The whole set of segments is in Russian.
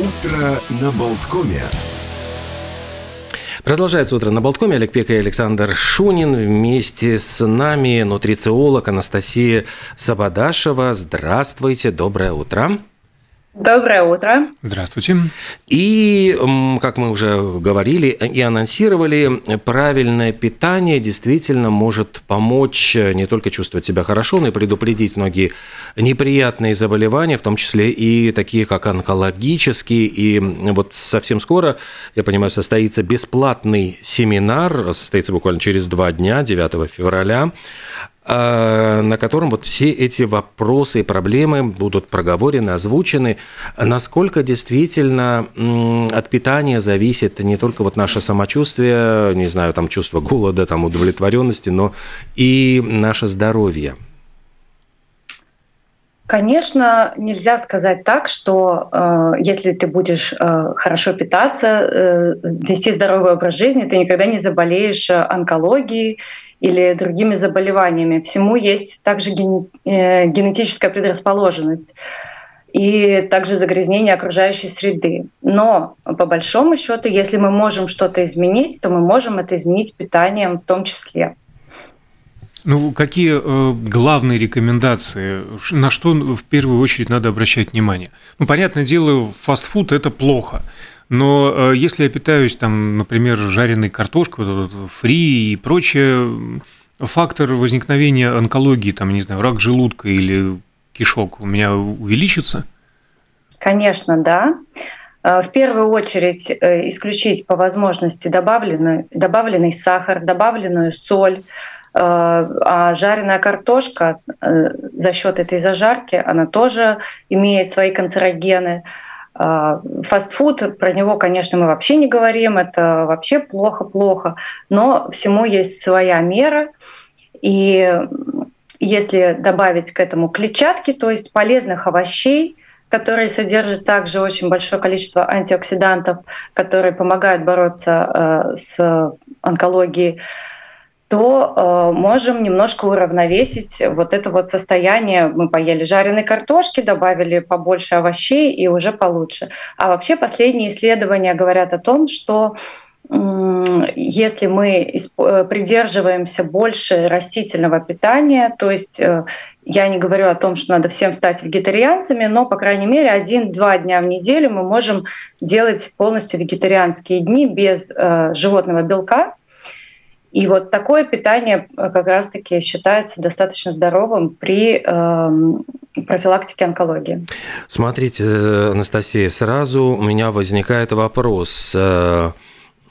Утро на Болткоме. Продолжается утро на Болткоме. Олег Пека и Александр Шунин. Вместе с нами нутрициолог Анастасия Сабадашева. Здравствуйте, доброе утро. Доброе утро. Здравствуйте. И, как мы уже говорили и анонсировали, правильное питание действительно может помочь не только чувствовать себя хорошо, но и предупредить многие неприятные заболевания, в том числе и такие, как онкологические. И вот совсем скоро, я понимаю, состоится бесплатный семинар, состоится буквально через два дня, 9 февраля, на котором вот все эти вопросы и проблемы будут проговорены, озвучены. Насколько действительно от питания зависит не только вот наше самочувствие, не знаю, там чувство голода, там удовлетворенности, но и наше здоровье? Конечно, нельзя сказать так, что э, если ты будешь э, хорошо питаться, э, вести здоровый образ жизни, ты никогда не заболеешь онкологией или другими заболеваниями. Всему есть также э, генетическая предрасположенность и также загрязнение окружающей среды. Но по большому счету, если мы можем что-то изменить, то мы можем это изменить питанием в том числе. Ну, какие э, главные рекомендации, на что в первую очередь надо обращать внимание? Ну, понятное дело, фастфуд – это плохо, но э, если я питаюсь, там, например, жареной картошкой, вот, фри и прочее, фактор возникновения онкологии, там, не знаю, рак желудка или кишок у меня увеличится? Конечно, да. Э, в первую очередь э, исключить по возможности добавленный, добавленный сахар, добавленную соль, а жареная картошка за счет этой зажарки, она тоже имеет свои канцерогены. А, фастфуд, про него, конечно, мы вообще не говорим, это вообще плохо-плохо, но всему есть своя мера. И если добавить к этому клетчатки, то есть полезных овощей, которые содержат также очень большое количество антиоксидантов, которые помогают бороться э, с онкологией, то э, можем немножко уравновесить вот это вот состояние. Мы поели жареной картошки, добавили побольше овощей и уже получше. А вообще последние исследования говорят о том, что если мы э, придерживаемся больше растительного питания, то есть э, я не говорю о том, что надо всем стать вегетарианцами, но, по крайней мере, один-два дня в неделю мы можем делать полностью вегетарианские дни без э, животного белка, и вот такое питание э, как раз-таки считается достаточно здоровым при э, профилактике онкологии. Смотрите, э, Анастасия, сразу у меня возникает вопрос.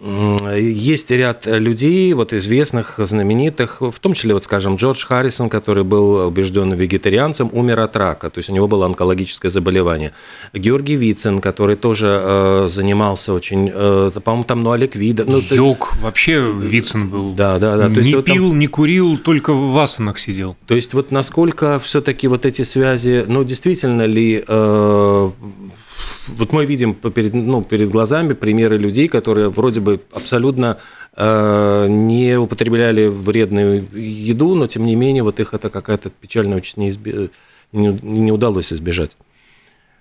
Э, есть ряд людей, вот известных, знаменитых, в том числе, вот, скажем, Джордж Харрисон, который был убежденным вегетарианцем, умер от рака, то есть у него было онкологическое заболевание. Георгий Вицин, который тоже э, занимался очень, э, по-моему, там, ну, Олег Вида. Ну, Йог, есть... вообще Вицин был. Да, да, да. То есть, не вот пил, там... не курил, только в асанах сидел. То есть вот насколько все-таки вот эти связи, ну, действительно ли э, вот мы видим перед, ну, перед глазами примеры людей, которые вроде бы абсолютно э, не употребляли вредную еду, но тем не менее вот их это какая-то печальная очень не, не удалось избежать.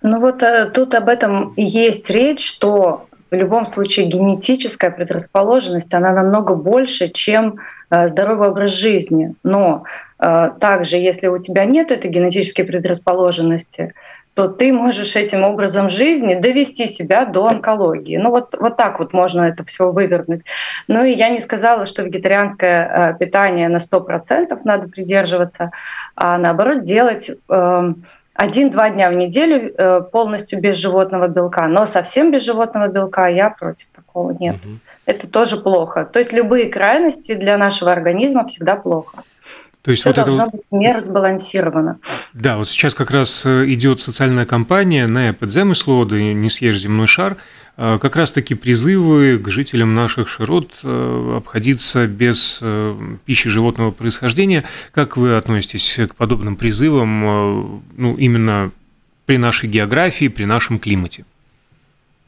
Ну вот э, тут об этом и есть речь, что в любом случае генетическая предрасположенность, она намного больше, чем э, здоровый образ жизни. Но э, также, если у тебя нет этой генетической предрасположенности, то ты можешь этим образом жизни довести себя до онкологии. Ну вот, вот так вот можно это все вывернуть. Ну и я не сказала, что вегетарианское э, питание на 100% надо придерживаться, а наоборот делать эм, один-два дня в неделю э, полностью без животного белка. Но совсем без животного белка я против такого нет. Угу. Это тоже плохо. То есть любые крайности для нашего организма всегда плохо. То есть Все вот это быть меру сбалансировано. Да, вот сейчас как раз э, идет социальная кампания «Не подземысло, да не съешь земной шар», э, как раз-таки призывы к жителям наших широт э, обходиться без пищи животного происхождения. Как вы относитесь к подобным призывам ну, именно при нашей географии, при нашем климате?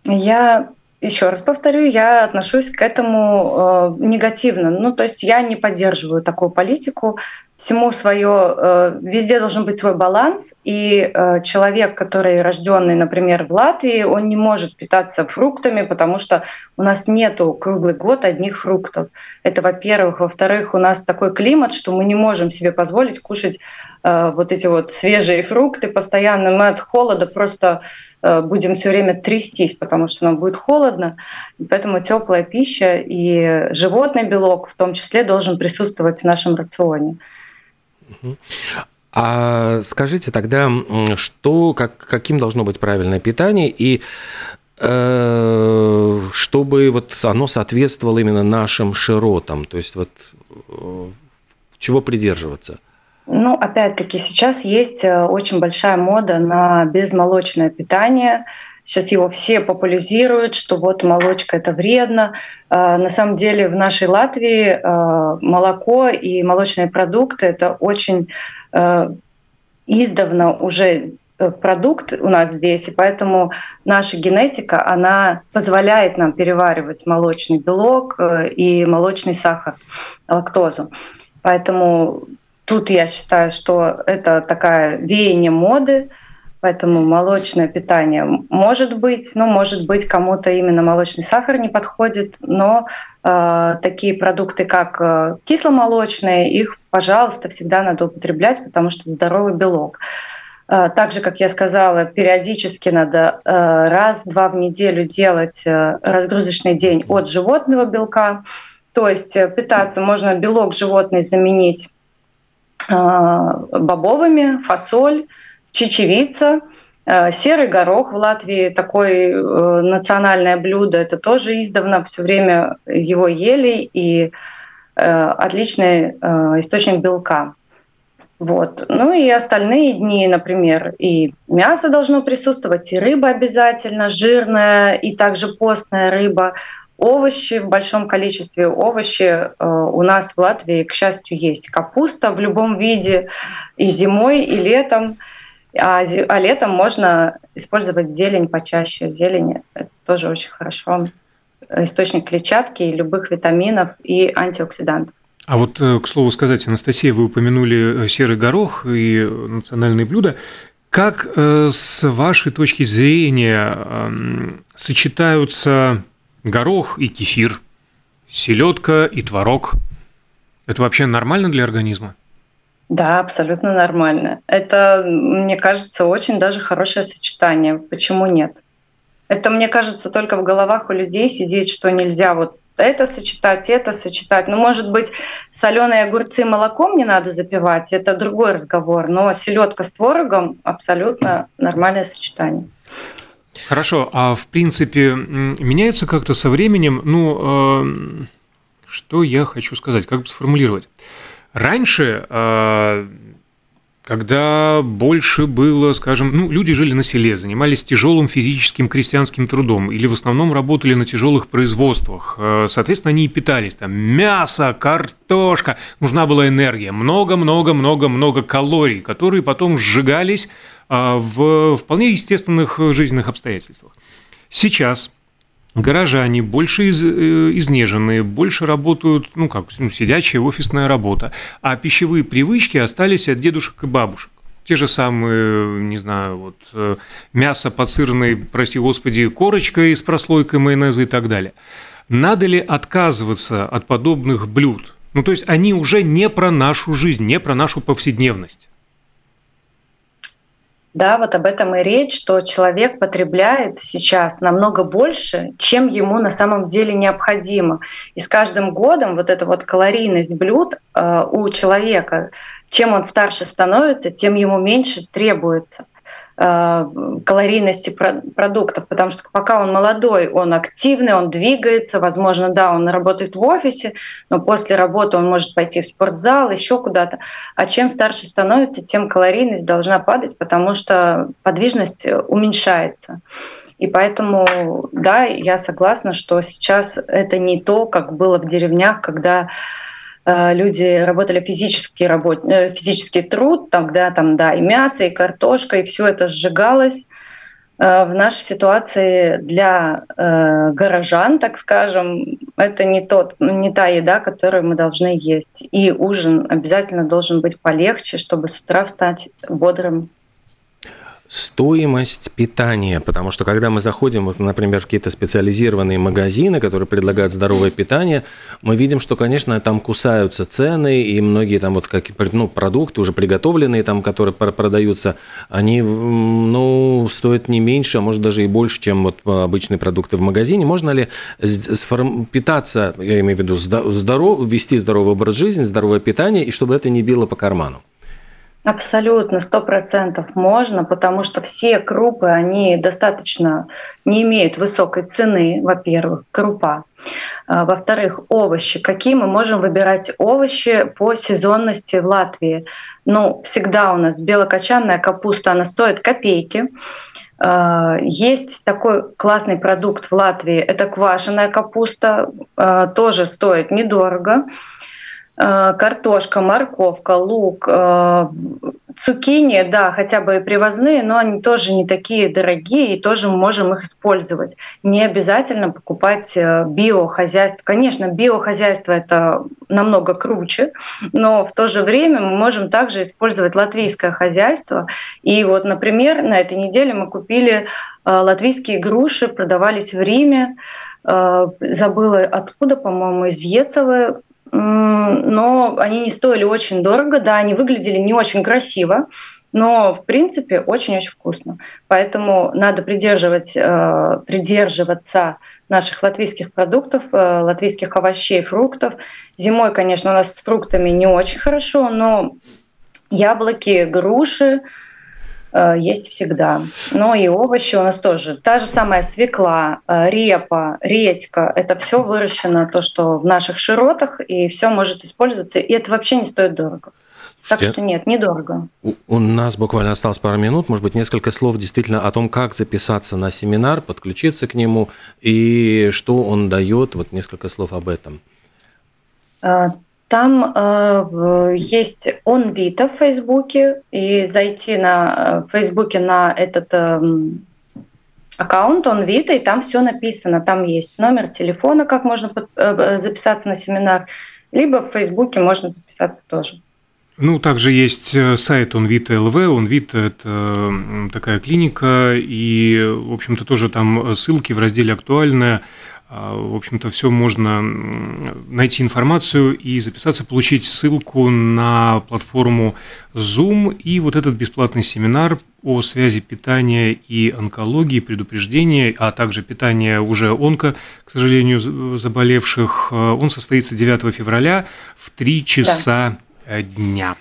Я еще раз повторю, я отношусь к этому э, негативно. Ну, то есть я не поддерживаю такую политику всему свое, э, везде должен быть свой баланс, и э, человек, который рожденный, например, в Латвии, он не может питаться фруктами, потому что у нас нету круглый год одних фруктов. Это, во-первых. Во-вторых, у нас такой климат, что мы не можем себе позволить кушать вот эти вот свежие фрукты постоянно. Мы от холода просто будем все время трястись, потому что нам будет холодно. Поэтому теплая пища и животный белок в том числе должен присутствовать в нашем рационе. А скажите тогда, что, как, каким должно быть правильное питание и э, чтобы вот оно соответствовало именно нашим широтам, то есть вот э, чего придерживаться? Ну, опять-таки, сейчас есть э, очень большая мода на безмолочное питание. Сейчас его все популяризируют, что вот молочка это вредно. А, на самом деле в нашей Латвии а, молоко и молочные продукты это очень издавна уже э, продукт у нас здесь, и поэтому наша генетика, она позволяет нам переваривать молочный белок э, и молочный сахар, лактозу. Поэтому тут я считаю, что это такая веяние моды, Поэтому молочное питание может быть, но может быть кому-то именно молочный сахар не подходит, но э, такие продукты, как э, кисломолочные, их, пожалуйста, всегда надо употреблять, потому что здоровый белок. Э, также, как я сказала, периодически надо э, раз-два в неделю делать э, разгрузочный день от животного белка. То есть э, питаться можно белок животный заменить бобовыми, фасоль, чечевица, э, серый горох в Латвии такое э, национальное блюдо. Это тоже издавна все время его ели и э, отличный источник белка. Вот. Ну и остальные дни, например, и мясо должно присутствовать, и рыба обязательно, жирная, и также постная рыба, овощи в большом количестве. Овощи э, у нас в Латвии, к счастью, есть. Капуста в любом виде и зимой, и летом. А, а летом можно использовать зелень почаще. Зелень – это тоже очень хорошо. Источник клетчатки, любых витаминов и антиоксидантов. А вот, э, к слову сказать, Анастасия, вы упомянули э, серый горох и национальные блюда. Как э, с вашей точки зрения эм, сочетаются горох и кефир, селедка и творог? Это вообще нормально для организма? Да, абсолютно нормально. Это, мне кажется, очень даже хорошее сочетание. Почему нет? Это, мне кажется, только в головах у людей сидит, что нельзя вот это сочетать, это сочетать. Ну, может быть, соленые огурцы молоком не надо запивать, это другой разговор. Но селедка с творогом абсолютно нормальное сочетание. Хорошо, а в принципе меняется как-то со временем, ну, э, что я хочу сказать, как бы сформулировать? Раньше, а, когда больше было, скажем, ну, люди жили на селе, занимались тяжелым физическим крестьянским трудом или в основном работали на тяжелых производствах. А, соответственно, они и питались. Там мясо, картошка. Нужна была энергия. Много-много-много-много калорий, которые потом сжигались а, в вполне естественных жизненных обстоятельствах. Сейчас горожане больше из, э, изнеженные, больше работают, ну как, ну, сидячая офисная работа, а пищевые привычки остались от дедушек и бабушек. Те же самые, не знаю, вот э, мясо под сырной, прости господи, корочкой с прослойкой майонеза и так далее. Надо ли отказываться от подобных блюд? Ну, то есть они уже не про нашу жизнь, не про нашу повседневность. Да, вот об этом и речь, что человек потребляет сейчас намного больше, чем ему на самом деле необходимо. И с каждым годом вот эта вот калорийность блюд э, у человека, чем он старше становится, тем ему меньше требуется. Э, калорийности продуктов, потому что пока он молодой, он активный, он двигается, возможно, да, он работает в офисе, но после работы он может пойти в спортзал, еще куда-то. А чем старше становится, тем калорийность должна падать, потому что подвижность уменьшается. И поэтому, да, я согласна, что сейчас это не то, как было в деревнях, когда Э, люди работали физический, работ... Э, физический труд, тогда там, да, и мясо, и картошка, и все это сжигалось. Э, в нашей ситуации для э, горожан, так скажем, это не, тот, не та еда, которую мы должны есть. И ужин обязательно должен быть полегче, чтобы с утра встать бодрым стоимость питания, потому что когда мы заходим, вот, например, в какие-то специализированные магазины, которые предлагают здоровое питание, мы видим, что, конечно, там кусаются цены, и многие там вот как ну, продукты уже приготовленные, там, которые продаются, они ну, стоят не меньше, а может даже и больше, чем вот обычные продукты в магазине. Можно ли питаться, я имею в виду, здоров, вести здоровый образ жизни, здоровое питание, и чтобы это не било по карману? Абсолютно, сто процентов можно, потому что все крупы, они достаточно не имеют высокой цены, во-первых, крупа. А, во-вторых, овощи. Какие мы можем выбирать овощи по сезонности в Латвии? Ну, всегда у нас белокочанная капуста, она стоит копейки. А, есть такой классный продукт в Латвии, это квашеная капуста, а, тоже стоит недорого. Э, картошка, морковка, лук, э, цукини, да, хотя бы и привозные, но они тоже не такие дорогие, и тоже мы можем их использовать. Не обязательно покупать э, биохозяйство. Конечно, биохозяйство это намного круче, но в то же время мы можем также использовать латвийское хозяйство. И вот, например, на этой неделе мы купили латвийские груши, продавались в Риме, забыла откуда, по-моему, из Ецева, но они не стоили очень дорого, да, они выглядели не очень красиво, но в принципе очень-очень вкусно. Поэтому надо придерживать, э, придерживаться наших латвийских продуктов, э, латвийских овощей, фруктов. Зимой, конечно, у нас с фруктами не очень хорошо, но яблоки, груши, есть всегда. Но и овощи у нас тоже. Та же самая свекла, э, репа, редька. Это все выращено, то, что в наших широтах, и все может использоваться. И это вообще не стоит дорого. Так что нет, недорого. У, у нас буквально осталось пару минут, может быть, несколько слов действительно о том, как записаться на семинар, подключиться к нему и что он дает. Вот несколько слов об этом. Э, там э, есть он Вита в Фейсбуке, и зайти на э, Фейсбуке на этот э, аккаунт он Вита, и там все написано. Там есть номер телефона, как можно под, э, записаться на семинар, либо в Фейсбуке можно записаться тоже. Ну, также есть э, сайт OnVita ЛВ. OnVita – это такая клиника, и, в общем-то, тоже там ссылки в разделе «Актуальное» А, в общем-то, все можно найти информацию и записаться, получить ссылку на платформу Zoom и вот этот бесплатный семинар о связи питания и онкологии, предупреждения, а также питания уже онко, к сожалению, заболевших. А, он состоится 9 февраля в 3 часа да. дня.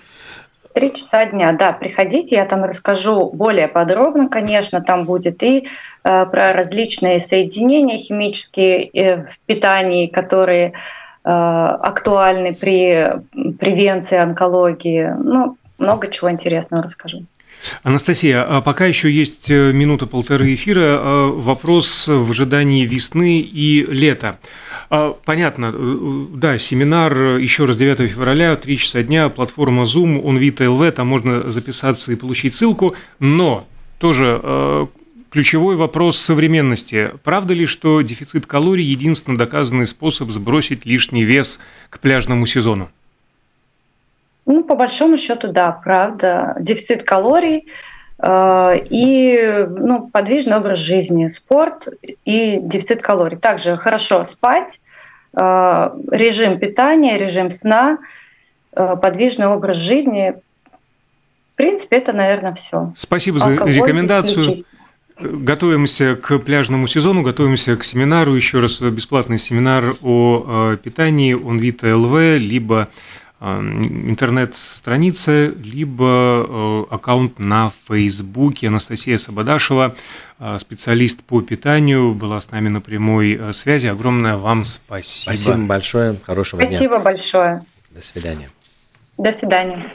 Три часа дня, да, приходите, я там расскажу более подробно, конечно, там будет и э, про различные соединения химические э, в питании, которые э, актуальны при превенции онкологии. Ну, много чего интересного расскажу. Анастасия, а пока еще есть э, минута-полторы эфира, э, вопрос в ожидании весны и лета. А, понятно, э, да, семинар еще раз 9 февраля, 3 часа дня, платформа Zoom, OnVita LV, там можно записаться и получить ссылку, но тоже ключевой вопрос современности. Правда ли, что дефицит калорий – единственно доказанный способ сбросить лишний вес к пляжному сезону? Ну, по большому счету, да, правда. Дефицит калорий э, и ну, подвижный образ жизни, спорт и дефицит калорий. Также хорошо спать, э, режим питания, режим сна, э, подвижный образ жизни. В принципе, это, наверное, все. Спасибо Алкоголь, за рекомендацию. Готовимся к пляжному сезону, готовимся к семинару. Еще раз бесплатный семинар о питании, он Вита ЛВ, либо интернет-страница, либо э, аккаунт на Фейсбуке. Анастасия Сабадашева, э, специалист по питанию, была с нами на прямой э, связи. Огромное вам спасибо. Спасибо большое. Хорошего спасибо дня. Спасибо большое. До свидания. До свидания.